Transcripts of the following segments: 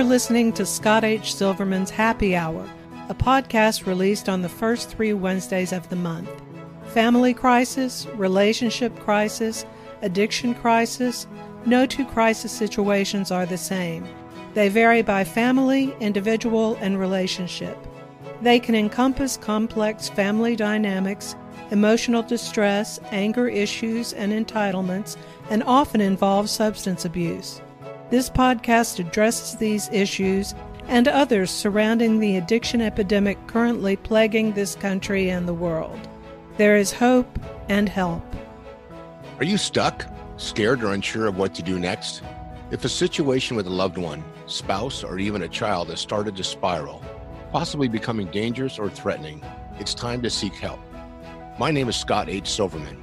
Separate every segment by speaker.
Speaker 1: Are listening to Scott H. Silverman's Happy Hour, a podcast released on the first three Wednesdays of the month. Family crisis, relationship crisis, addiction crisis, no two crisis situations are the same. They vary by family, individual, and relationship. They can encompass complex family dynamics, emotional distress, anger issues, and entitlements, and often involve substance abuse. This podcast addresses these issues and others surrounding the addiction epidemic currently plaguing this country and the world. There is hope and help.
Speaker 2: Are you stuck, scared, or unsure of what to do next? If a situation with a loved one, spouse, or even a child has started to spiral, possibly becoming dangerous or threatening, it's time to seek help. My name is Scott H. Silverman.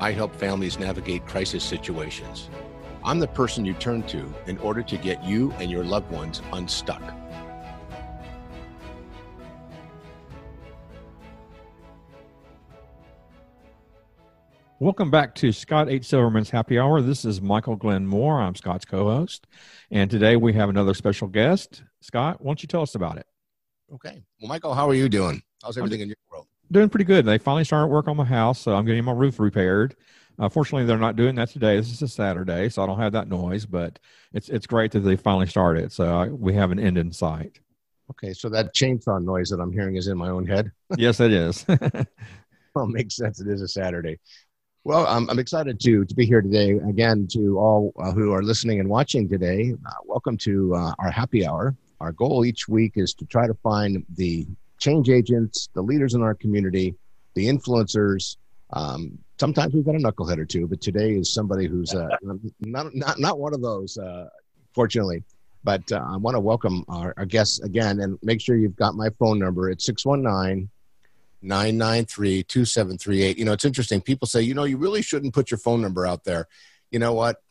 Speaker 2: I help families navigate crisis situations. I'm the person you turn to in order to get you and your loved ones unstuck.
Speaker 3: Welcome back to Scott H. Silverman's Happy Hour. This is Michael Glenn Moore. I'm Scott's co host. And today we have another special guest. Scott, why don't you tell us about it?
Speaker 2: Okay. Well, Michael, how are you doing? How's everything in your world?
Speaker 3: Doing pretty good. They finally started work on my house, so I'm getting my roof repaired. Uh, fortunately, they're not doing that today. This is a Saturday, so I don't have that noise. But it's it's great that they finally started. So uh, we have an end in sight.
Speaker 2: Okay, so that chainsaw noise that I'm hearing is in my own head.
Speaker 3: yes, it is.
Speaker 2: well, makes sense. It is a Saturday. Well, I'm, I'm excited to, to be here today. Again, to all uh, who are listening and watching today, uh, welcome to uh, our happy hour. Our goal each week is to try to find the change agents, the leaders in our community, the influencers. Um, sometimes we've got a knucklehead or two, but today is somebody who's uh, not, not, not one of those, uh, fortunately. But uh, I want to welcome our, our guests again and make sure you've got my phone number. It's 619 993 2738. You know, it's interesting. People say, you know, you really shouldn't put your phone number out there. You know what?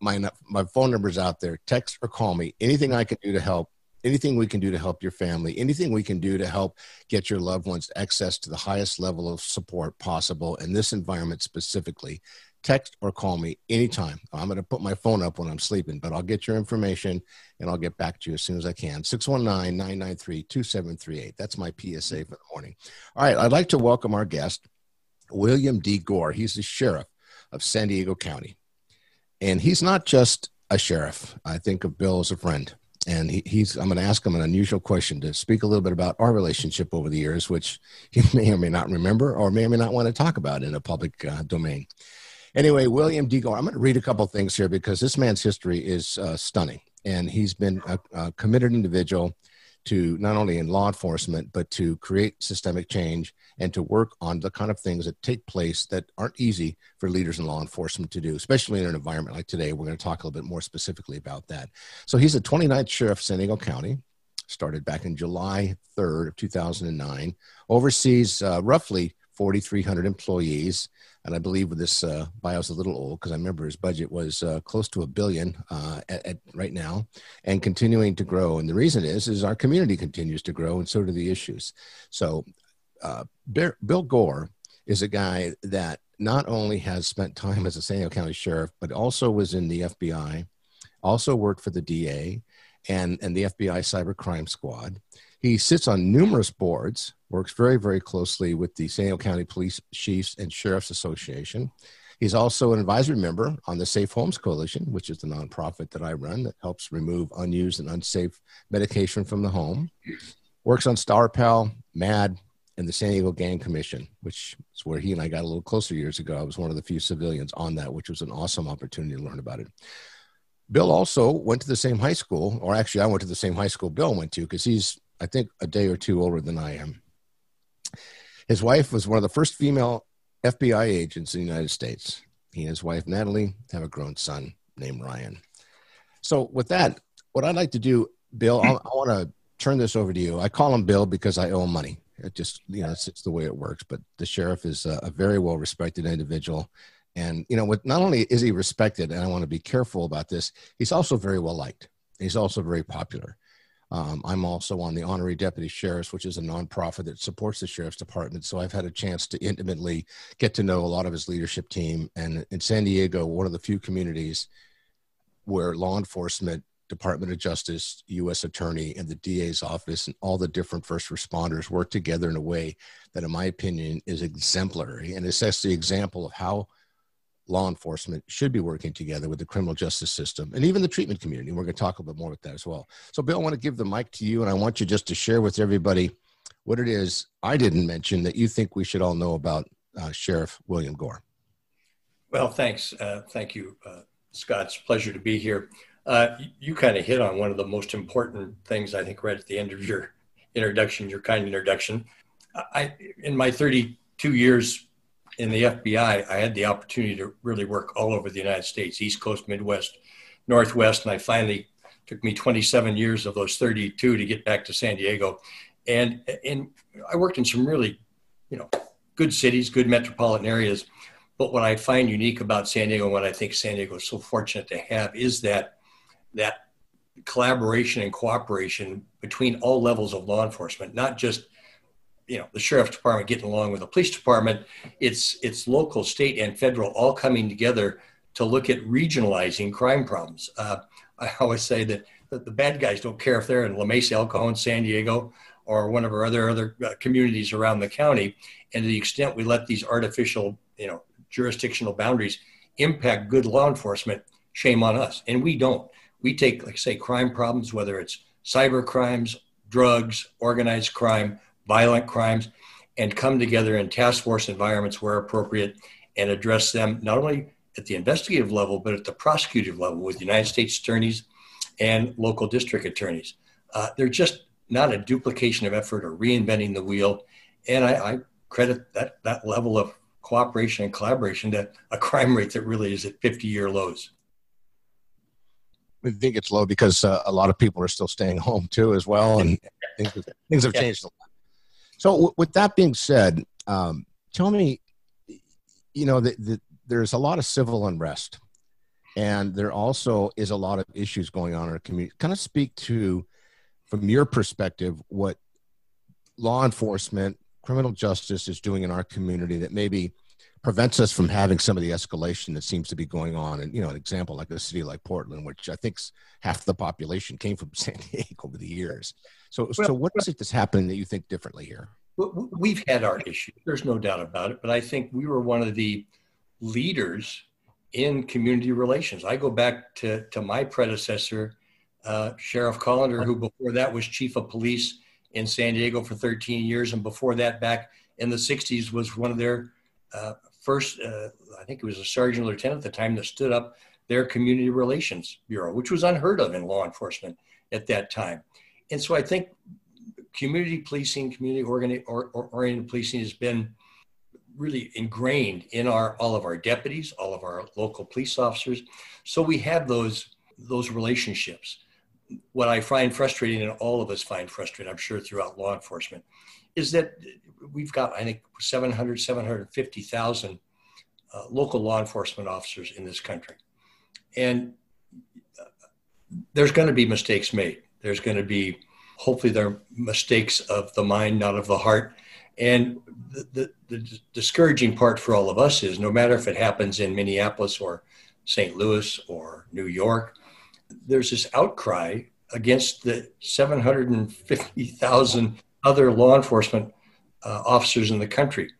Speaker 2: My, my phone number's out there. Text or call me. Anything I can do to help, anything we can do to help your family, anything we can do to help get your loved ones access to the highest level of support possible in this environment specifically text or call me anytime. I'm going to put my phone up when I'm sleeping, but I'll get your information and I'll get back to you as soon as I can. 619 993 2738. That's my PSA for the morning. All right. I'd like to welcome our guest, William D. Gore. He's the sheriff of San Diego County. And he's not just a sheriff. I think of Bill as a friend. And he, he's, I'm going to ask him an unusual question to speak a little bit about our relationship over the years, which he may or may not remember or may or may not want to talk about in a public uh, domain. Anyway, William D. Gore, I'm going to read a couple things here because this man's history is uh, stunning. And he's been a, a, committed individual to not only in law enforcement, but to create systemic change and to work on the kind of things that take place that aren't easy for leaders in law enforcement to do, especially in an environment like today. We're going to talk a little bit more specifically about that. So he's the 29th sheriff of San Diego County, started back in July 3rd of 2009, oversees uh, roughly 4,300 employees and I believe with this uh, bio's a little old because I remember his budget was uh, close to a billion uh, at, at, right now, and continuing to grow. And the reason is is our community continues to grow, and so do the issues. So, uh, Bill Gore is a guy that not only has spent time as a San Diego County sheriff, but also was in the FBI, also worked for the DA, and and the FBI Cyber Crime Squad. He sits on numerous boards, works very, very closely with the San Diego County Police Chiefs and Sheriffs Association. He's also an advisory member on the Safe Homes Coalition, which is the nonprofit that I run that helps remove unused and unsafe medication from the home. Works on Star Pal, MADD, and the San Diego Gang Commission, which is where he and I got a little closer years ago. I was one of the few civilians on that, which was an awesome opportunity to learn about it. Bill also went to the same high school, or actually, I went to the same high school Bill went to because he's I think, a day or two older than I am. His wife was one of the first female FBI agents in the United States. He and his wife, Natalie, have a grown son named Ryan. So, with that, what I'd like to do, Bill, I, I want to turn this over to you. I call him Bill because I owe him money. It just, you know, it's, it's the way it works. But the sheriff is a, a very well respected individual. And, you know, with, not only is he respected, and I want to be careful about this, he's also very well liked. He's also very popular. Um, I'm also on the Honorary Deputy Sheriffs, which is a nonprofit that supports the Sheriff's Department. So I've had a chance to intimately get to know a lot of his leadership team. And in San Diego, one of the few communities where law enforcement Department of Justice, U.S. Attorney, and the DA's office, and all the different first responders work together in a way that, in my opinion, is exemplary and it sets the example of how law enforcement should be working together with the criminal justice system and even the treatment community. We're going to talk a little bit more about that as well. So, Bill, I want to give the mic to you, and I want you just to share with everybody what it is I didn't mention that you think we should all know about uh, Sheriff William Gore.
Speaker 4: Well, thanks. Uh, thank you, uh, Scott. It's a pleasure to be here. Uh, you, you kind of hit on one of the most important things, I think, right at the end of your introduction, your kind introduction. I, in my 32 years in the FBI, I had the opportunity to really work all over the United States, East Coast, Midwest, Northwest, and I finally took me 27 years of those 32 to get back to San Diego. And, and I worked in some really, you know, good cities, good metropolitan areas. But what I find unique about San Diego, and what I think San Diego is so fortunate to have, is that that collaboration and cooperation between all levels of law enforcement, not just you know the sheriff's department getting along with the police department. It's it's local state and federal all coming together to look at regionalizing crime problems. Uh, i always say that, that, the bad guys don't care if they're in la mesa el cajon san diego or one of our other other uh, communities around the county. And to the extent we let these artificial you know jurisdictional boundaries impact good law enforcement shame on us. And we don't we take like say crime problems whether it's cyber crimes drugs organized crime violent crimes and come together in task force environments where appropriate and address them not only at the investigative level, but at the prosecutive level with United States attorneys and local district attorneys. Uh, they're just not a duplication of effort or reinventing the wheel. And I, I credit that, that level of cooperation and collaboration to a crime rate that really is at 50 year lows.
Speaker 2: I think it's low because uh, a lot of people are still staying home too, as well, and things, things have changed a lot. So, w- with that being said, um, tell me, you know, that the, there's a lot of civil unrest, and there also is a lot of issues going on in our community. Kind of speak to, from your perspective, what law enforcement, criminal justice is doing in our community that maybe prevents us from having some of the escalation that seems to be going on. And you know, an example like a city like Portland, which I think half the population came from San Diego over the years. So, well, so what is it that's happening that you think differently here?
Speaker 4: We've had our issues. There's no doubt about it. But I think we were one of the leaders in community relations. I go back to, to my predecessor, uh, Sheriff Kolender, who before that was chief of police in San Diego for 13 years. And before that, back in the 60s, was one of their uh, first, uh, I think it was a sergeant lieutenant at the time that stood up their community relations bureau, which was unheard of in law enforcement at that time. And so I think community policing, community oriented policing has been really ingrained in our all of our deputies, all of our local police officers. So we have those those relationships. What I find frustrating, and all of us find frustrating, I'm sure throughout law enforcement, is that we've got I think 700, 750,000 uh, local law enforcement officers in this country, and uh, there's going to be mistakes made. There's going to be, hopefully, there are mistakes of the mind, not of the heart. And the, the, the, discouraging part for all of us is no matter if it happens in Minneapolis or St. Louis or New York, there's this outcry against the 750,000 other law enforcement uh, officers in the country.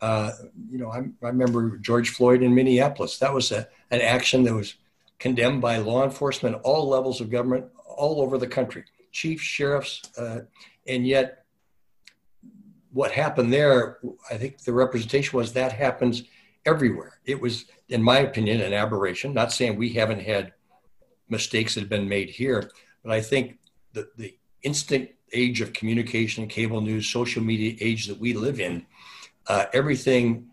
Speaker 4: Uh, you know, I, I, remember George Floyd in Minneapolis. That was a, an action that was condemned by law enforcement, all levels of government, all over the country, chiefs, sheriffs, uh, and yet what happened there, I think the representation was that happens everywhere. It was, in my opinion, an aberration. Not saying we haven't had mistakes that have been made here, but I think the, the instant age of communication, cable news, social media age that we live in, uh, everything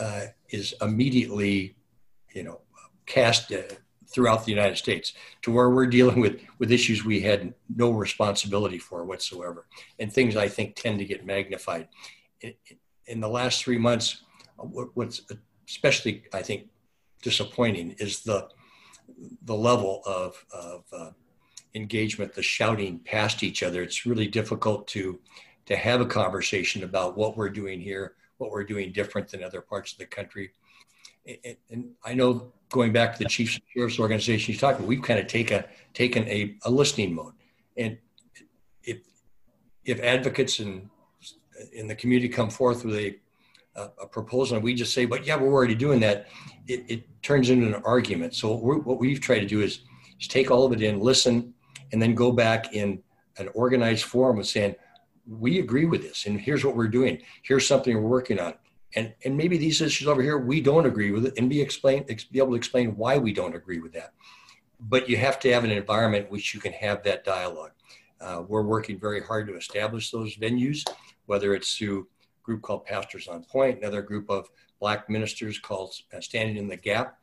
Speaker 4: uh, is immediately, you know, cast uh, throughout the United States to where we're dealing with, with issues we had no responsibility for whatsoever and things I think tend to get magnified. In, the last three months, what's especially, I think, disappointing is the, the level of, of uh, engagement, the shouting past each other. It's really difficult to, to have a conversation about what we're doing here, what we're doing different than other parts of the country and, and I know going back to the chief sheriff's organization he's talking, we've kind of take a, taken a, a listening mode. And if, if advocates and in the community come forth with a, a, proposal and we just say, but yeah, we're already doing that, it, it turns into an argument. So what we've tried to do is, is take all of it in, listen, and then go back in an organized forum of saying, we agree with this and here's what we're doing. Here's something we're working on. And and maybe these issues over here we don't agree with it and be explain be able to explain why we don't agree with that. But you have to have an environment which you can have that dialogue. Uh, we're working very hard to establish those venues whether it's through a group called pastors on point another group of black ministers called uh, standing in the gap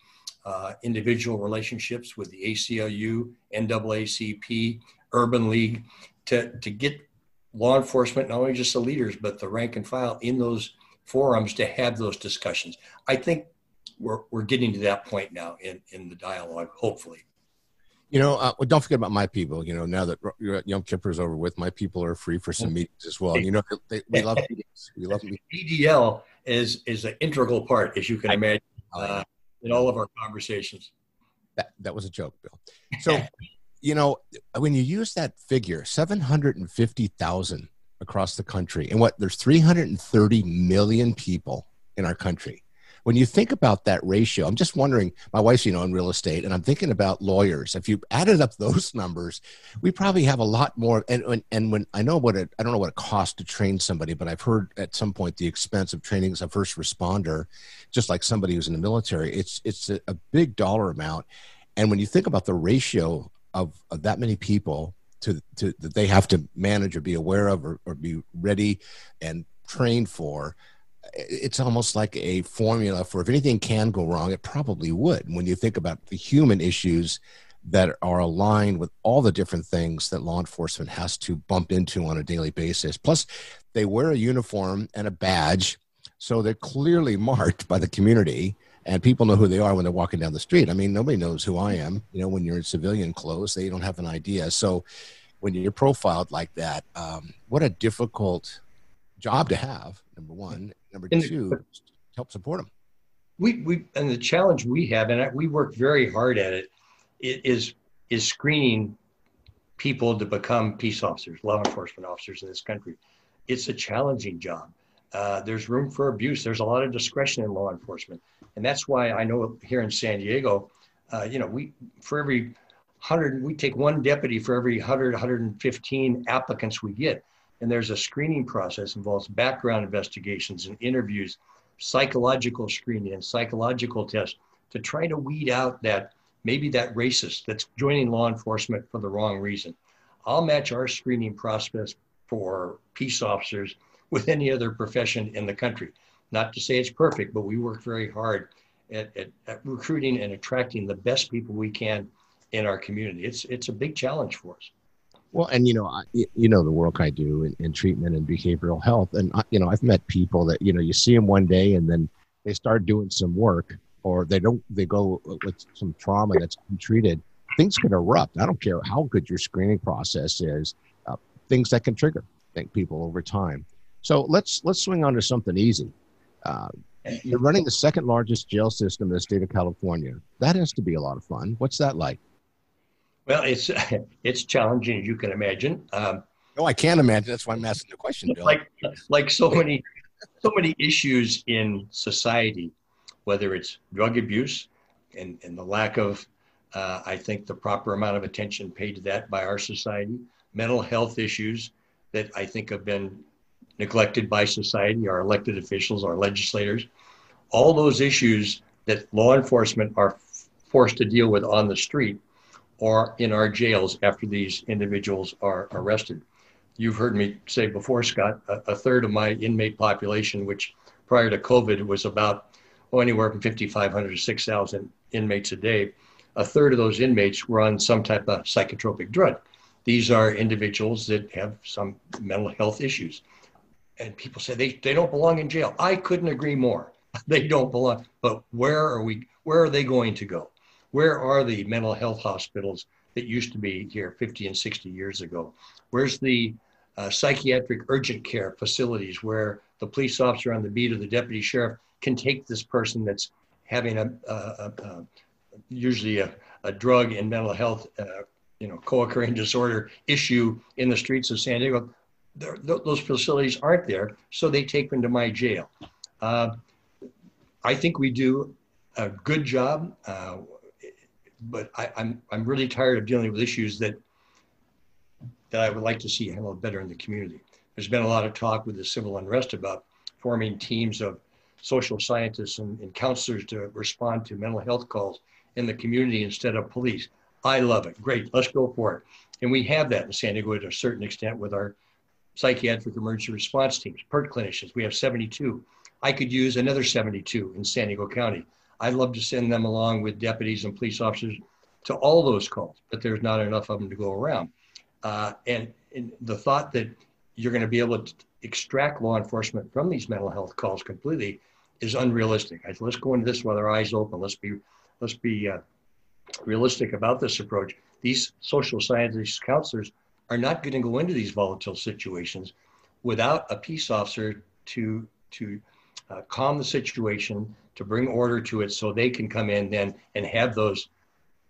Speaker 4: uh, individual relationships with the aclu naacp urban league to, to get law enforcement not only just the leaders but the rank and file in those forums to have those discussions. I think we're, we're getting to that point now in, in the dialogue, hopefully.
Speaker 2: You know, uh, well, don't forget about my people. You know, now that Yom Kippur is over with, my people are free for some meetings as well. You know, they, we love meetings. We love meetings.
Speaker 4: ADL is is an integral part, as you can imagine, uh, in all of our conversations.
Speaker 2: That that was a joke, Bill. So, you know, when you use that figure, seven hundred and fifty thousand across the country. And what there's 330 million people in our country. When you think about that ratio, I'm just wondering, my wife's, you know, in real estate, and I'm thinking about lawyers. If you added up those numbers, we probably have a lot more. And, and, and when I know what it, I don't know what it costs to train somebody, but I've heard at some point the expense of training as a first responder, just like somebody who's in the military, it's, it's a, a big dollar amount. And when you think about the ratio of, of that many people to, to that they have to manage or be aware of or, or be ready and trained for it's almost like a formula for if anything can go wrong it probably would when you think about the human issues that are aligned with all the different things that law enforcement has to bump into on a daily basis plus they wear a uniform and a badge so they're clearly marked by the community and people know who they are when they're walking down the street. I mean, nobody knows who I am. You know, when you're in civilian clothes, they don't have an idea. So when you're profiled like that, um, what a difficult job to have. Number one, number and two, the, help support them.
Speaker 4: We we and the challenge we have, and we work very hard at it, is is screening people to become peace officers, law enforcement officers in this country. It's a challenging job. Uh, there's room for abuse. There's a lot of discretion in law enforcement, and that's why I know here in San Diego, uh, you know, we for every hundred, we take one deputy for every 100, 115 applicants we get, and there's a screening process involves background investigations and interviews, psychological screening and psychological tests to try to weed out that maybe that racist that's joining law enforcement for the wrong reason. I'll match our screening process for peace officers with any other profession in the country. Not to say it's perfect, but we work very hard at, at, at recruiting and attracting the best people we can in our community. It's it's a big challenge for us.
Speaker 2: Well, and you know, I, you know the work I do in, in treatment and behavioral health, and I, you know, I've met people that you know you see them one day and then they start doing some work, or they don't, they go with some trauma that's untreated. Things can erupt. I don't care how good your screening process is. Uh, things that can trigger think people over time. So let's let's swing on to something easy. Uh, you're running the second largest jail system in the state of California. That has to be a lot of fun. What's that like?
Speaker 4: Well, it's it's challenging as you can imagine. Um,
Speaker 2: no, I can't imagine. That's why I'm asking the question, Bill.
Speaker 4: Like like so many so many issues in society, whether it's drug abuse and, and the lack of, uh, I think, the proper amount of attention paid to that by our society, mental health issues that I think have been neglected by society, our elected officials, our legislators, all those issues that law enforcement are forced to deal with on the street or in our jails after these individuals are arrested. You've heard me say before, Scott, a, a third of my inmate population, which prior to COVID was about oh, anywhere from 5,500 to 6,000 inmates a day, a third of those inmates were on some type of psychotropic drug. These are individuals that have some mental health issues and people say they, they don't belong in jail. I couldn't agree more. they don't belong. But where are we? Where are they going to go? Where are the mental health hospitals that used to be here 50 and 60 years ago? Where's the uh, psychiatric urgent care facilities where the police officer on the beat or the deputy sheriff can take this person that's having a, a, a, a usually a, drug and mental health, uh, you know, co-occurring disorder issue in the streets of San Diego. those facilities aren't there, so they take them to my jail. Uh, I think we do a good job, uh, but I, I'm I'm really tired of dealing with issues that that I would like to see handled better in the community. There's been a lot of talk with the civil unrest about forming teams of social scientists and, and counselors to respond to mental health calls in the community instead of police. I love it. Great. Let's go for it. And we have that in San Diego to a certain extent with our psychiatric emergency response teams, PERT clinicians. We have 72. I could use another 72 in San Diego County. I'd love to send them along with deputies and police officers to all those calls, but there's not enough of them to go around. Uh, and, and the thought that you're going to be able to extract law enforcement from these mental health calls completely is unrealistic. Let's go into this with our eyes open. Let's be let's be uh, realistic about this approach. These social scientists counselors are not going to go into these volatile situations without a peace officer to to uh, calm the situation, to bring order to it, so they can come in then and have those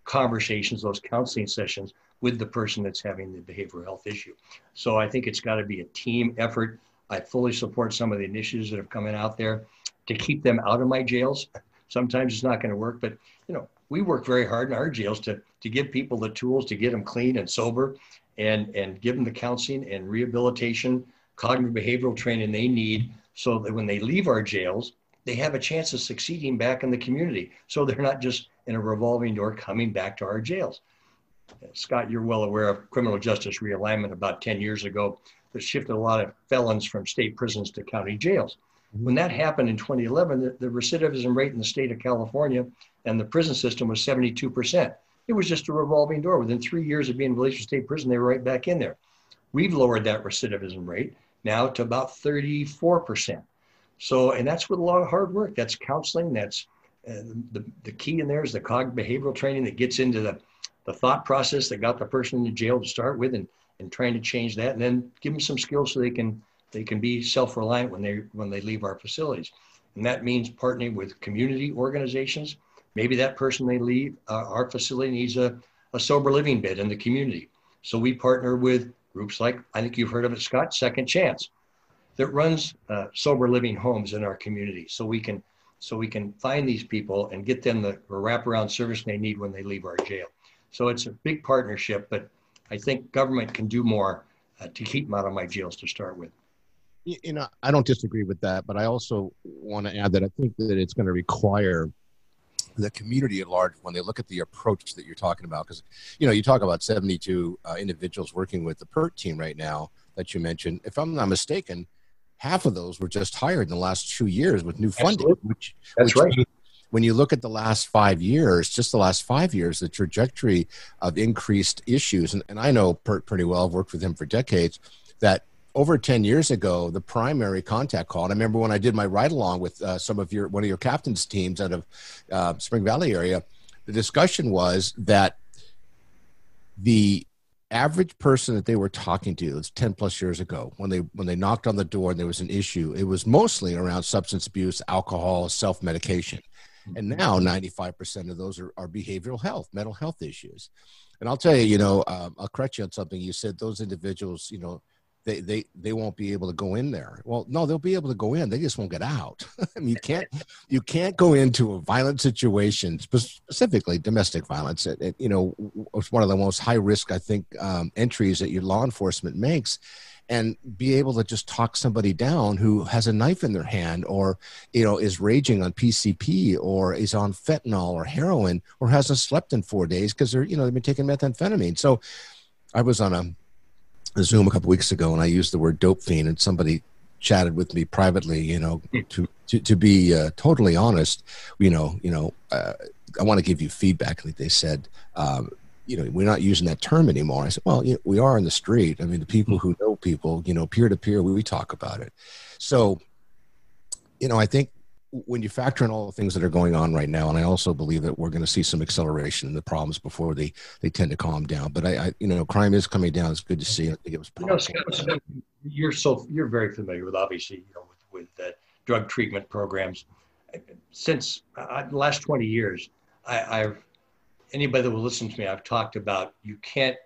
Speaker 4: conversations, those counseling sessions with the person that's having the behavioral health issue. So I think it's got to be a team effort. I fully support some of the initiatives that have come in out there to keep them out of my jails. Sometimes it's not going to work, but you know, we work very hard in our jails to to give people the tools to get them clean and sober, and and give them the counseling and rehabilitation, cognitive behavioral training they need, so that when they leave our jails, they have a chance of succeeding back in the community. So they're not just in a revolving door coming back to our jails. Scott, you're well aware of criminal justice realignment about 10 years ago that shifted a lot of felons from state prisons to county jails. Mm-hmm. When that happened in 2011, the, the recidivism rate in the state of California and the prison system was 72%. It was just a revolving door. Within three years of being released from state prison, they were right back in there. We've lowered that recidivism rate now to about 34%. So, and that's with a lot of hard work. That's counseling. That's uh, the, the key in there is the cog behavioral training that gets into the the thought process that got the person in jail to start with and, and trying to change that and then give them some skills so they can they can be self-reliant when they when they leave our facilities and that means partnering with community organizations maybe that person they leave uh, our facility needs a, a sober living bed in the community so we partner with groups like i think you've heard of it scott second chance that runs uh, sober living homes in our community so we can so we can find these people and get them the wraparound service they need when they leave our jail so it's a big partnership, but I think government can do more uh, to keep them out of my jails to start with.
Speaker 2: You know, I don't disagree with that, but I also want to add that I think that it's going to require the community at large when they look at the approach that you're talking about because you know you talk about 72 uh, individuals working with the pert team right now that you mentioned if i'm not mistaken half of those were just hired in the last two years with new funding Absolutely. which
Speaker 4: that's
Speaker 2: which
Speaker 4: right
Speaker 2: when you look at the last five years, just the last five years, the trajectory of increased issues, and, and I know Pert pretty well, I've worked with him for decades, that over 10 years ago, the primary contact call, and I remember when I did my ride along with uh, some of your, one of your captain's teams out of uh, Spring Valley area, the discussion was that the average person that they were talking to it's 10 plus years ago when they when they knocked on the door and there was an issue it was mostly around substance abuse alcohol self-medication and now 95% of those are, are behavioral health, mental health issues. And I'll tell you, you know, um, I'll correct you on something. You said those individuals, you know, they, they, they won't be able to go in there. Well, no, they'll be able to go in. They just won't get out. I mean, you can't, you can't go into a violent situation, specifically domestic violence. It, it, you know, it's one of the most high risk, I think, um, entries that your law enforcement makes and be able to just talk somebody down who has a knife in their hand or you know is raging on pcp or is on fentanyl or heroin or hasn't slept in four days because they're you know they've been taking methamphetamine so i was on a, a zoom a couple weeks ago and i used the word dope fiend and somebody chatted with me privately you know hmm. to to, to be uh, totally honest you know you know uh, i want to give you feedback like they said um, you know, we're not using that term anymore. I said, well, you know, we are in the street. I mean, the people mm-hmm. who know people, you know, peer to peer, we talk about it. So, you know, I think when you factor in all the things that are going on right now, and I also believe that we're going to see some acceleration in the problems before they they tend to calm down. But I, I you know, crime is coming down. It's good to see. I think it was.
Speaker 4: You know, Scott, you're so you're very familiar with obviously, you know, with with uh, drug treatment programs, since uh, the last 20 years, I, I've anybody that will listen to me, I've talked about you can't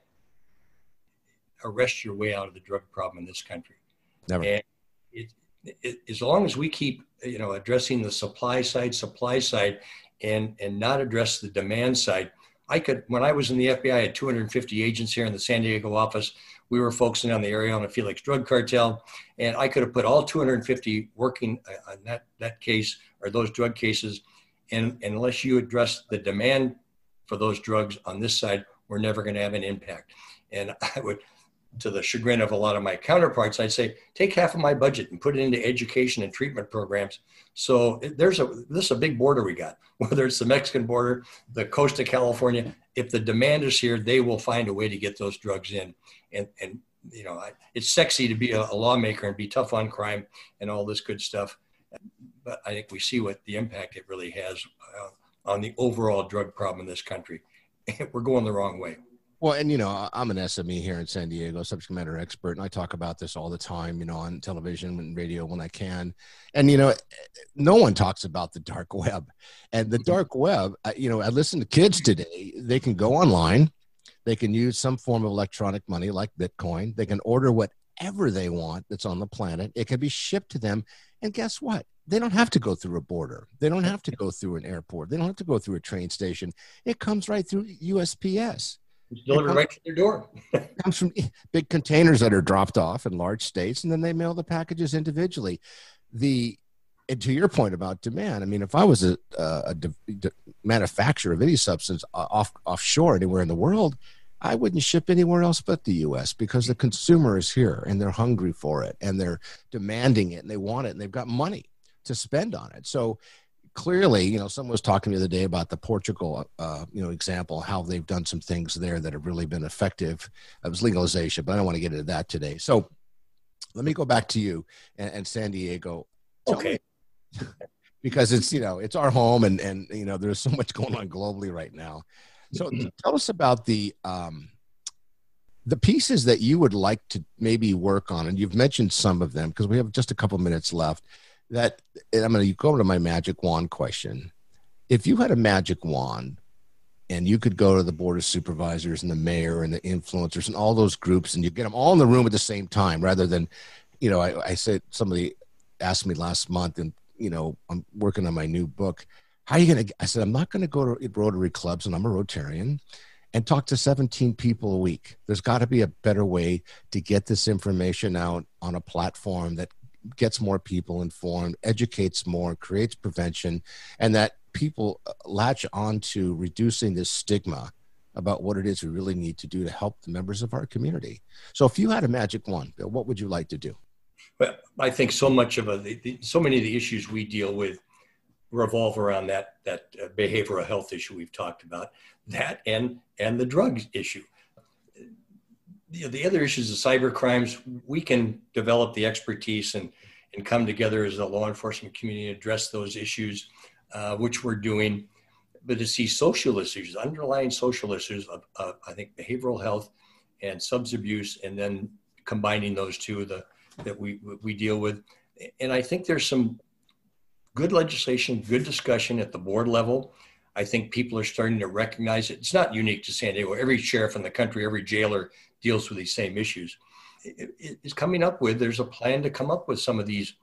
Speaker 4: arrest your way out of the drug problem in this country.
Speaker 2: Never.
Speaker 4: And it, it, as long as we keep, you know, addressing the supply side, supply side, and and not address the demand side. I could, when I was in the FBI, I had 250 agents here in the San Diego office. We were focusing on the Arellano Felix drug cartel, and I could have put all 250 working uh, on that that case or those drug cases. And, and unless you address the demand for those drugs on this side, we're never going to have an impact. And I would, to the chagrin of a lot of my counterparts, I'd say take half of my budget and put it into education and treatment programs. So there's a this is a big border we got. Whether it's the Mexican border, the coast of California, if the demand is here, they will find a way to get those drugs in. And and you know, it's sexy to be a, a lawmaker and be tough on crime and all this good stuff. But I think we see what the impact it really has uh, on the overall drug problem in this country. We're going the wrong way.
Speaker 2: Well, and you know, I'm an SME here in San Diego, subject matter expert, and I talk about this all the time, you know, on television and radio when I can. And you know, no one talks about the dark web. And the mm-hmm. dark web, you know, I listen to kids today, they can go online, they can use some form of electronic money like Bitcoin, they can order whatever they want that's on the planet. It can be shipped to them. And guess what? They don't have to go through a border. They don't have to go through an airport. They don't have to go through a train station. It comes right through USPS
Speaker 4: it's delivered comes, right to their door.
Speaker 2: comes from big containers that are dropped off in large states, and then they mail the packages individually. The and to your point about demand, I mean, if I was a, a, a manufacturer of any substance uh, off offshore anywhere in the world, I wouldn't ship anywhere else but the U.S. because the consumer is here and they're hungry for it and they're demanding it and they want it and they've got money to spend on it. So clearly, you know, someone was talking the other day about the Portugal, uh, you know, example, how they've done some things there that have really been effective. It was legalization, but I don't want to get into that today. So let me go back to you and, and San Diego.
Speaker 4: Tell okay.
Speaker 2: Me, because it's, you know, it's our home and, and, you know, there's so much going on globally right now. So tell us about the, um, the pieces that you would like to maybe work on, and you've mentioned some of them because we have just a couple minutes left that I'm going to go to my magic wand question. If you had a magic wand and you could go to the board of supervisors and the mayor and the influencers and all those groups and you get them all in the room at the same time rather than, you know, I, I said somebody asked me last month and, you know, I'm working on my new book. How are you going to, I said, I'm not going to go to Rotary clubs and I'm a Rotarian and talk to 17 people a week. There's got to be a better way to get this information out on a platform that gets more people informed, educates more, creates prevention, and that people uh, latch on to reducing this stigma about what it is we really need to do to help the members of our community. So, if you had a magic wand, Bill, what would you like to do?
Speaker 4: Well, I think so much of a, the, the, so many of the issues we deal with revolve around that that uh, behavioral health issue we've talked about, that and and the drugs issue the, the other issues of cyber crimes, we can develop the expertise and, and come together as a law enforcement community and address those issues, uh, which we're doing. But to see social issues, underlying social issues of, uh, I think, behavioral health and substance abuse, and then combining those two the, that we, we deal with. And I think there's some good legislation, good discussion at the board level. I think people are starting to recognize it. It's not unique to San Diego. Every sheriff in the country, every jailer deals with these same issues, is coming up with, there's a plan to come up with some of these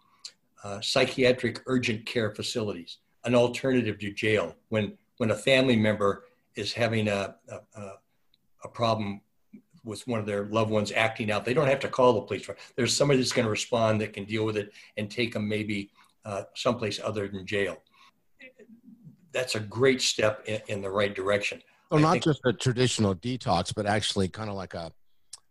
Speaker 4: uh, psychiatric urgent care facilities, an alternative to jail when, when a family member is having a, a, a problem with one of their loved ones acting out. They don't have to call the police. There's somebody that's going to respond that can deal with it and take them maybe uh, someplace other than jail. That's a great step in, in the right direction.
Speaker 2: Well, not think, just a traditional detox, but actually kind of like a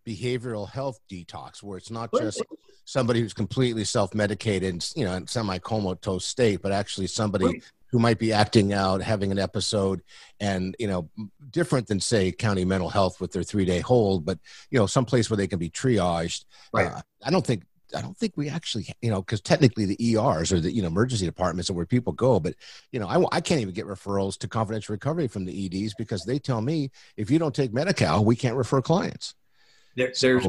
Speaker 2: behavioral health detox where it's not just somebody who's completely self-medicated you know in semi-comatose state but actually somebody who might be acting out having an episode and you know different than say county mental health with their three day hold but you know someplace where they can be triaged right. Uh, i don't think I don't think we actually, you know, because technically the ERs or the you know emergency departments are where people go. But you know, I, I can't even get referrals to confidential recovery from the EDs because they tell me if you don't take Medi-Cal, we can't refer clients.
Speaker 4: There, there's,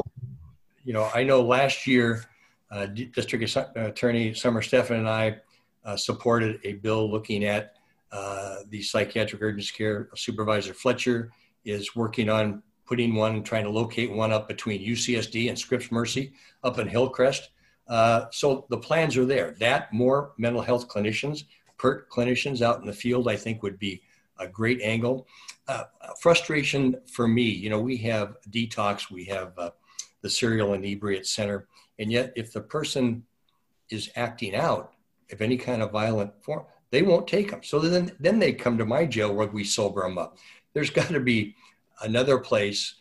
Speaker 4: you know, I know last year, uh, District Attorney Summer Stephan and I uh, supported a bill looking at uh, the psychiatric urgent care. Supervisor Fletcher is working on putting one, trying to locate one up between UCSD and Scripps Mercy up in Hillcrest. Uh, so the plans are there. That more mental health clinicians, PERT clinicians out in the field, I think would be a great angle. Uh, frustration for me, you know, we have detox, we have uh, the serial inebriate center, and yet if the person is acting out of any kind of violent form, they won't take them. So then, then they come to my jail where we sober them up. There's got to be another place,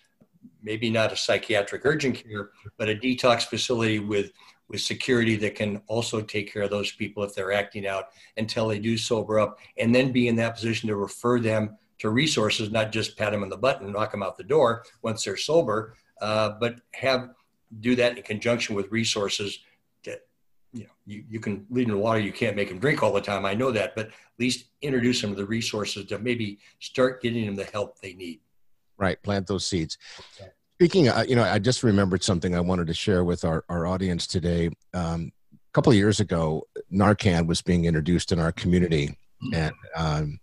Speaker 4: maybe not a psychiatric urgent care, but a detox facility with with security that can also take care of those people if they're acting out until they do sober up, and then be in that position to refer them to resources, not just pat them on the butt and knock them out the door once they're sober, uh, but have do that in conjunction with resources that you know you, you can lead in the water you can't make them drink all the time i know that but at least introduce them to the resources to maybe start getting them the help they need.
Speaker 2: Right plant those seeds Speaking, of, you know, I just remembered something I wanted to share with our, our audience today. Um, a couple of years ago, Narcan was being introduced in our community, mm-hmm. and um,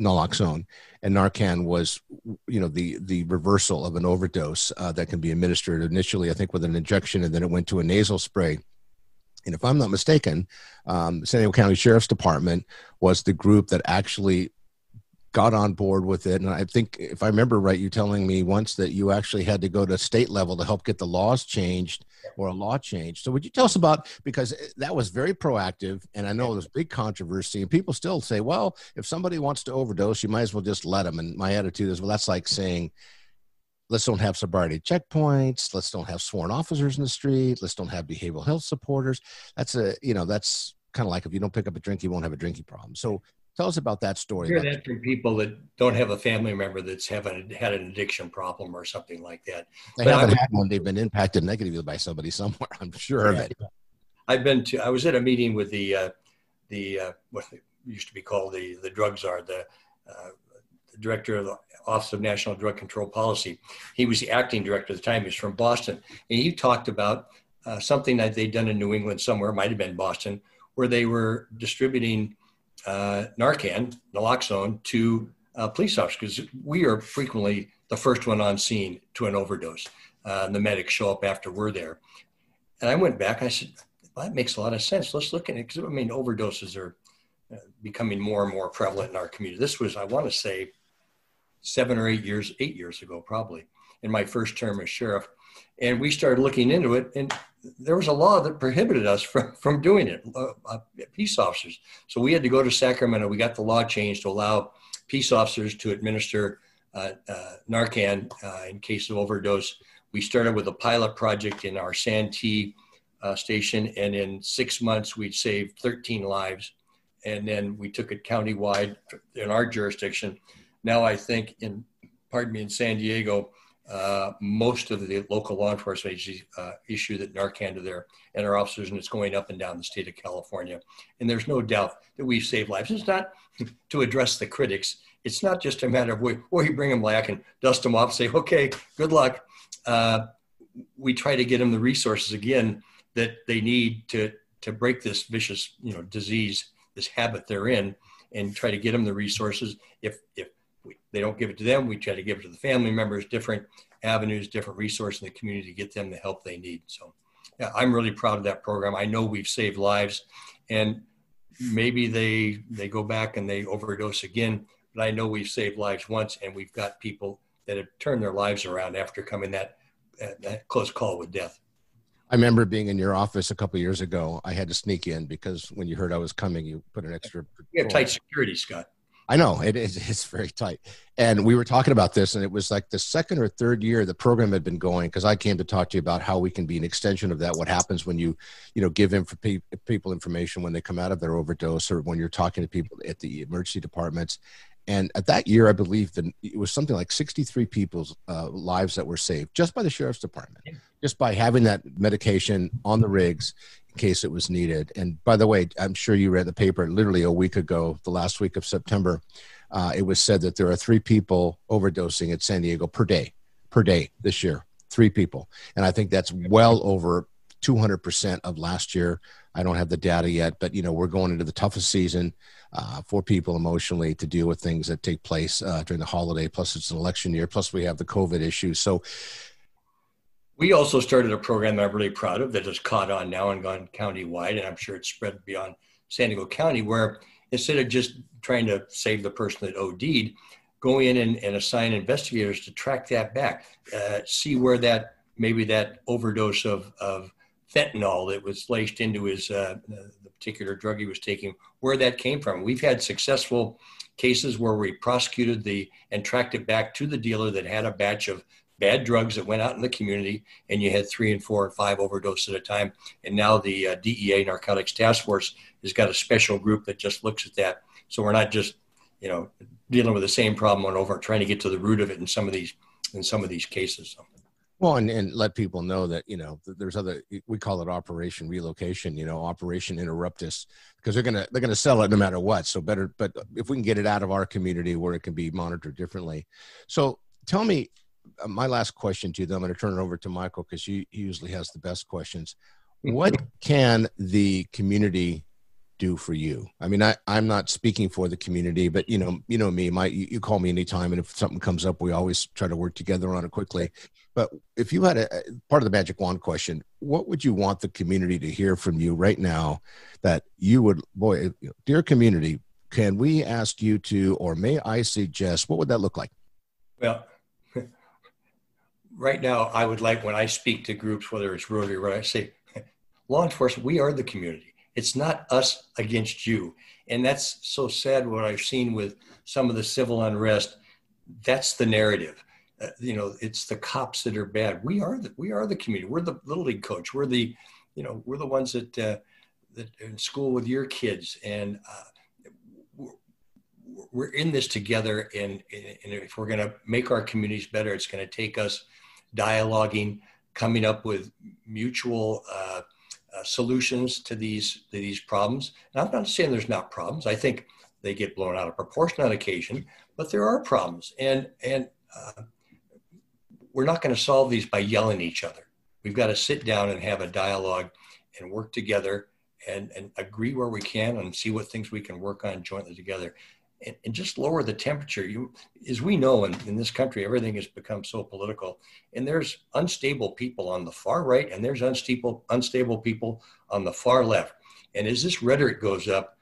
Speaker 2: naloxone, and Narcan was, you know, the the reversal of an overdose uh, that can be administered initially, I think, with an injection, and then it went to a nasal spray. And if I'm not mistaken, um, San Diego County Sheriff's Department was the group that actually got on board with it. And I think, if I remember right, you telling me once that you actually had to go to state level to help get the laws changed or a law changed. So, would you tell us about because eh, that was very proactive, and I know there's big controversy, and people still say, well, if somebody wants to overdose, you might as well just let them. And my attitude is, well, that's like saying, let's don't have sobriety checkpoints let's don't have sworn officers in the street let's don't have behavioral health supporters that's a you know that's kind of like if you don't pick up a drink you won't have a drinking problem so Tell us about that story.
Speaker 4: I hear that from people that don't have a family member that's haven't had an addiction problem or something like that.
Speaker 2: They but haven't had one. They've been impacted negatively by somebody somewhere. I'm sure yeah.
Speaker 4: I've been to. I was at a meeting with the uh, the uh, what used to be called the the drug czar, the, uh, the director of the Office of National Drug Control Policy. He was the acting director at the time. He was from Boston, and he talked about uh, something that they'd done in New England somewhere, might have been Boston, where they were distributing uh, Narcan, naloxone, to uh, police officers because we are frequently the first one on scene to an overdose. Uh, the medics show up after we're there. And I went back. and I said, well, "That makes a lot of sense. Let's look at it because I mean, overdoses are uh, becoming more and more prevalent in our community. This was, I want to say, seven or eight years, eight years ago, probably in my first term as sheriff. And we started looking into it, and there was a law that prohibited us from, from doing it, uh, uh, peace officers. So we had to go to Sacramento. We got the law changed to allow peace officers to administer uh, uh, Narcan uh, in case of overdose. We started with a pilot project in our Santee uh, station, and in six months, we saved 13 lives. And then we took it countywide in our jurisdiction. Now, I think in, pardon me, in San Diego, uh, most of the local law enforcement agencies uh, issue that Narcan to their and our officers, and it's going up and down the state of California. And there's no doubt that we've saved lives. It's not to address the critics. It's not just a matter of we bring them back and dust them off, say, okay, good luck. Uh, we try to get them the resources again that they need to to break this vicious, you know, disease, this habit they're in, and try to get them the resources. If if they don't give it to them. We try to give it to the family members, different avenues, different resources in the community to get them the help they need. So, yeah, I'm really proud of that program. I know we've saved lives, and maybe they they go back and they overdose again. But I know we've saved lives once, and we've got people that have turned their lives around after coming that that close call with death.
Speaker 2: I remember being in your office a couple years ago. I had to sneak in because when you heard I was coming, you put an extra.
Speaker 4: Yeah, tight security, Scott.
Speaker 2: I know it is it's very tight. And we were talking about this, and it was like the second or third year the program had been going because I came to talk to you about how we can be an extension of that. What happens when you, you know, give inf- people information when they come out of their overdose, or when you're talking to people at the emergency departments. And at that year, I believe that it was something like 63 people's uh, lives that were saved just by the sheriff's department, just by having that medication on the rigs case it was needed. And by the way, I'm sure you read the paper literally a week ago, the last week of September. Uh, it was said that there are three people overdosing at San Diego per day, per day this year. Three people. And I think that's well over 200% of last year. I don't have the data yet, but you know, we're going into the toughest season uh, for people emotionally to deal with things that take place uh, during the holiday. Plus, it's an election year. Plus, we have the COVID issue. So,
Speaker 4: we also started a program that I'm really proud of that has caught on now and gone county-wide, and I'm sure it's spread beyond San Diego County, where instead of just trying to save the person that OD'd, go in and, and assign investigators to track that back, uh, see where that maybe that overdose of, of fentanyl that was laced into his uh, the particular drug he was taking, where that came from. We've had successful cases where we prosecuted the and tracked it back to the dealer that had a batch of bad drugs that went out in the community, and you had three and four and five overdoses at a time. And now the uh, DEA Narcotics Task Force has got a special group that just looks at that. So we're not just, you know, dealing with the same problem and over, trying to get to the root of it in some of these in some of these cases.
Speaker 2: Well, and, and let people know that, you know, there's other, we call it operation relocation, you know, operation interruptus, because they're going to, they're going to sell it no matter what. So better, but if we can get it out of our community where it can be monitored differently. So tell me, Uh, my last question to you, then I'm going to turn it over to Michael because he usually has the best questions. Mm-hmm. What can the community do for you? I mean, I, I'm not speaking for the community, but you know, you know me, my, you, you call me anytime. And if something comes up, we always try to work together on it quickly. But if you had a part of the magic wand question, what would you want the community to hear from you right now that you would, boy, dear community, can we ask you to, or may I suggest, what would that look like?
Speaker 4: Well, right now, I would like when I speak to groups, whether it's Rotary, or I say, law enforcement, we are the community. It's not us against you. And that's so sad what I've seen with some of the civil unrest. That's the narrative. Uh, you know, it's the cops that are bad. We are the we are the community. We're the little league coach. We're the, you know, we're the ones that uh, that in school with your kids, and uh, we're, in this together. And, and if we're going to make our communities better, it's going to take us dialoguing, coming up with mutual uh, uh, solutions to these to these problems. And I'm not saying there's not problems. I think they get blown out of proportion on occasion, but there are problems, and and uh, we're not going to solve these by yelling at each other. We've got to sit down and have a dialogue and work together and, and agree where we can and see what things we can work on jointly together and, and just lower the temperature. You, as we know, in, in this country, everything has become so political, and there's unstable people on the far right, and there's unstable unstable people on the far left. And as this rhetoric goes up,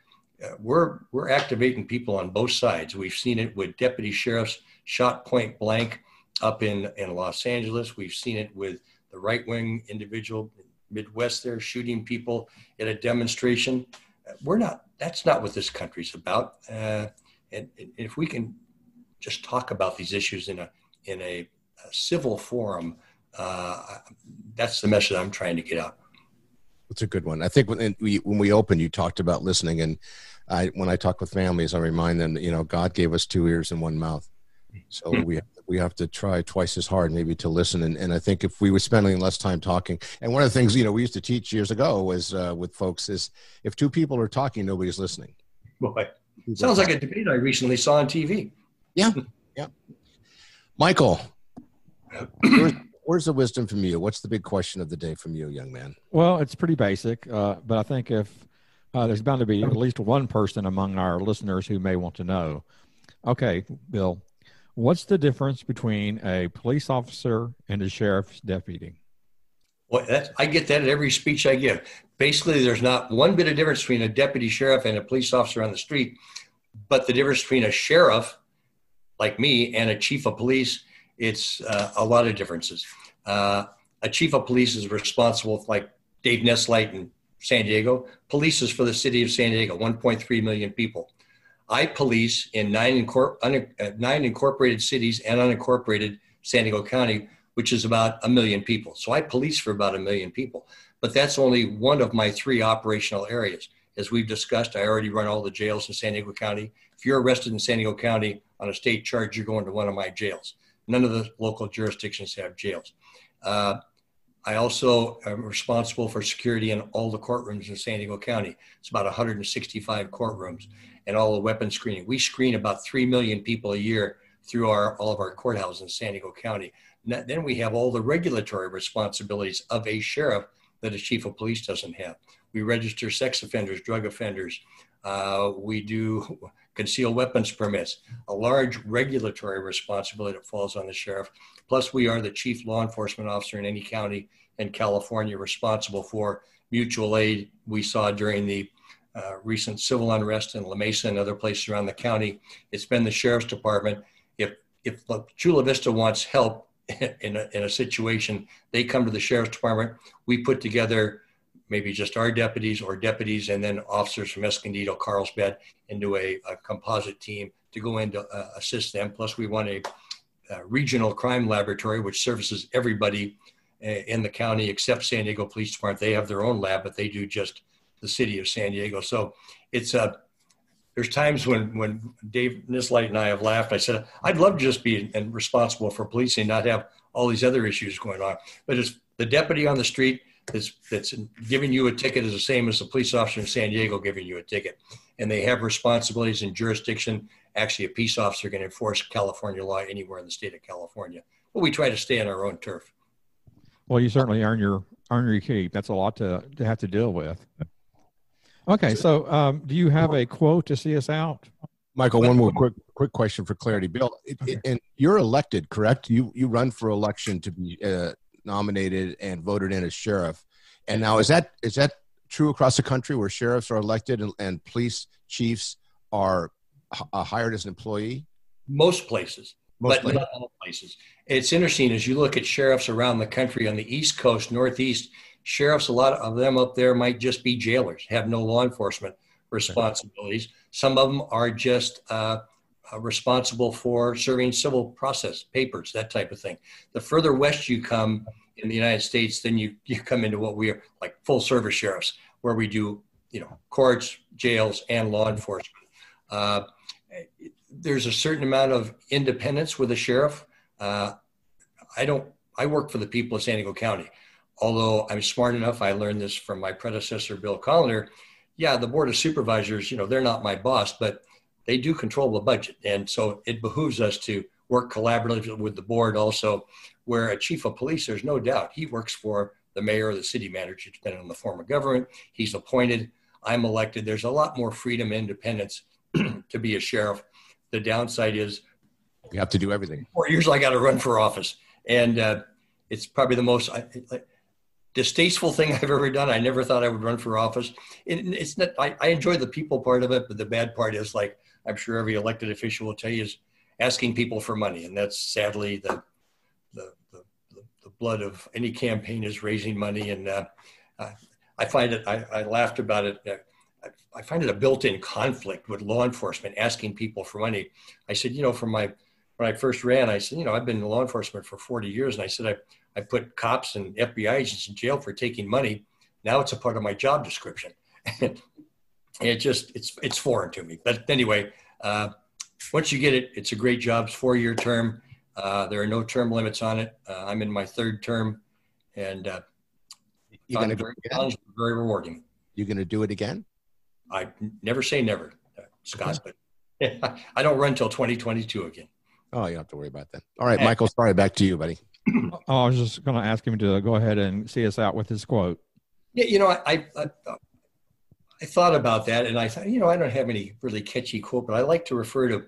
Speaker 4: uh, we're we're activating people on both sides. We've seen it with deputy sheriffs shot point blank up in in Los Angeles. We've seen it with the right wing individual Midwest there shooting people at a demonstration. Uh, we're not. That's not what this country's about. Uh, and, if we can just talk about these issues in a in a, a civil forum, uh, that's the message I'm trying to get out.
Speaker 2: That's a good one. I think when we when we opened, you talked about listening, and I when I talk with families, I remind them that you know God gave us two ears and one mouth, so we we have to try twice as hard maybe to listen. And, and I think if we were spending less time talking, and one of the things you know we used to teach years ago was uh, with folks is if two people are talking, nobody's listening.
Speaker 4: Boy. Sounds like a debate I recently saw on TV.
Speaker 2: Yeah, yeah. Michael, where's, where's, the wisdom from you? What's the big question of the day from you, young man?
Speaker 3: Well, it's pretty basic, uh, but I think if uh, there's bound to be at least one person among our listeners who may want to know. Okay, Bill, what's the difference between a police officer and a sheriff's deputy?
Speaker 4: Well, I get that at every speech I give. Basically there's not one bit of difference between a deputy sheriff and a police officer on the street but the difference between a sheriff like me and a chief of police it's uh, a lot of differences. Uh, a chief of police is responsible like dave Nisleit in san diego. Police is for the city of san diego 1.3 million people. I police in nine, un- uh, nine incorporated cities and unincorporated san diego county which is about a million people so i police for about a million people but that's only one of my three operational areas. As we've discussed, I already run all the jails in San Diego County. If you're arrested in San Diego County on a state charge, you're going to one of my jails. None of the local jurisdictions have jails. Uh, I also am responsible for security in all the courtrooms in San Diego County. It's about 165 courtrooms and all the weapon screening. We screen about 3 million people a year through our, all of our courthouses in San Diego County. Then we have all the regulatory responsibilities of a sheriff that a chief of police doesn't have. We register sex offenders, drug offenders. Uh, we do concealed weapons permits, a large regulatory responsibility that falls on the sheriff. Plus, we are the chief law enforcement officer in any county in California responsible for mutual aid we saw during the uh, recent civil unrest in La Mesa and other places around the county. It's been the sheriff's department. If if Chula Vista wants help in a, in a situation, they come to the sheriff's department. We put together maybe just our deputies or deputies and then officers from Escondido, Carlsbad into a, a composite team to go in to uh, assist them. Plus, we want a, a, regional crime laboratory which services everybody uh, in the county except San Diego Police Department. They have their own lab, but they do just the city of San Diego. So it's a uh, there's times when when Dave Nisleit and I have laughed. I said I'd love to just be and responsible for policing, not have all these other issues going on. But it's the deputy on the street that's that's giving you a ticket is the same as the police officer in San Diego giving you a ticket, and they have responsibilities and jurisdiction. Actually, a peace officer can enforce California law anywhere in the state of California, but we try to stay on our own turf.
Speaker 3: Well, you certainly earn your earn your keep. That's a lot to to have to deal with. Okay, so um, do you have a quote to see us out?
Speaker 2: Michael, one more quick quick question for clarity, Bill. It, okay. it, and you're elected, correct? You you run for election to be uh, nominated and voted in as sheriff. And now is that is that true across the country where sheriffs are elected and, and police chiefs are uh, hired as an employee?
Speaker 4: Most places, Most but places. not all places. It's interesting as you look at sheriffs around the country on the East Coast, Northeast. Sheriffs, a lot of them up there might just be jailers, have no law enforcement responsibilities. Some of them are just uh, uh, responsible for serving civil process papers, that type of thing. The further west you come in the United States, then you, you come into what we are like full service sheriffs, where we do, you know, courts, jails, and law enforcement. Uh, there's a certain amount of independence with a sheriff. Uh, I don't, I work for the people of San Diego County. Although I'm smart enough, I learned this from my predecessor, Bill Kolender. Yeah, the board of supervisors, you know, they're not my boss, but they do control the budget. And so it behooves us to work collaboratively with the board also, where a chief of police, there's no doubt, he works for the mayor or the city manager, depending on the form of government. He's appointed, I'm elected. There's a lot more freedom and independence to be a sheriff. The downside is
Speaker 2: you have to do everything.
Speaker 4: Four years I got to run for office. And uh, it's probably the most I, distasteful thing I've ever done. I never thought I would run for office. It, it's not, I, I enjoy the people part of it, but the bad part is like, I'm sure every elected official will tell you is asking people for money, and that's sadly the the the, the blood of any campaign is raising money, and uh, I find it. I, I laughed about it. I, I find it a built-in conflict with law enforcement asking people for money. I said, you know, from my when I first ran, I said, you know, I've been in law enforcement for 40 years, and I said I I put cops and FBI agents in jail for taking money. Now it's a part of my job description. it just it's it's foreign to me. But anyway, uh, once you get it, it's a great job. It's four year term. Uh, there are no term limits on it. Uh, I'm in my third term, and uh,
Speaker 2: you're going to very,
Speaker 4: very rewarding.
Speaker 2: You're going to do it again?
Speaker 4: I never say never, uh, Scott, but I don't run until 2022 again.
Speaker 2: Oh, you don't have to worry about that. All right, Michael. Sorry, back to you, buddy.
Speaker 3: oh, I was just going to ask him to go ahead and see us out with his quote.
Speaker 4: Yeah, you know, I, I, I thought about that and I thought, you know, I don't have any really catchy quote, but I like to refer to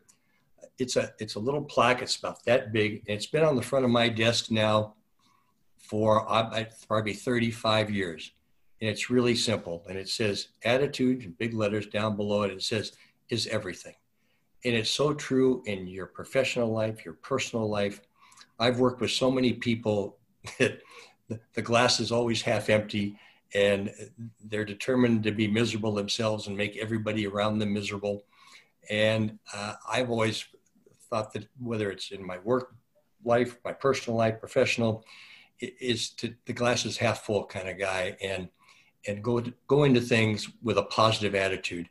Speaker 4: it's a it's a little plaque. It's about that big. And it's been on the front of my desk now for uh, probably 35 years. And it's really simple. And it says attitude in big letters down below it. It says is everything. And it's so true in your professional life, your personal life. I've worked with so many people that the glass is always half empty and they're determined to be miserable themselves and make everybody around them miserable. And uh, I've always thought that whether it's in my work life, my personal life, professional, is to the glass is half full kind of guy, and and go to, go into things with a positive attitude.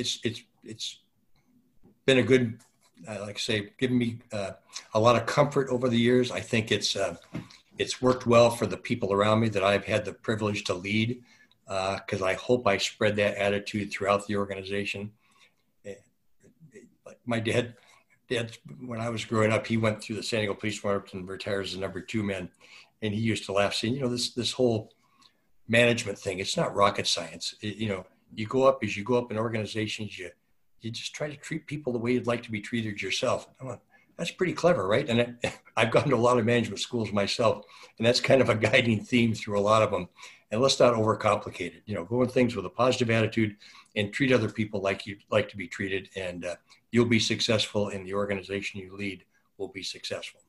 Speaker 4: It's it's it's been a good, uh, like I say, given me uh, a lot of comfort over the years. I think it's uh, it's worked well for the people around me that I've had the privilege to lead because uh, I hope I spread that attitude throughout the organization. Eh, my dad, dad, when I was growing up, he went through the San Diego Police Department and retired as the number two man. and he used to laugh, saying, "You know, this this whole management thing, it's not rocket science. It, you know, you go up as you go up in organizations, you you just try to treat people the way you'd like to be treated yourself. that's pretty clever, right? And I've gone to a lot of management schools myself, and that's kind of a guiding theme through a lot of them. And let's not overcomplicate it. You know, go in things with a positive attitude and treat other people like you'd like to be treated, and uh, you'll be successful in the organization you lead. Will be successful.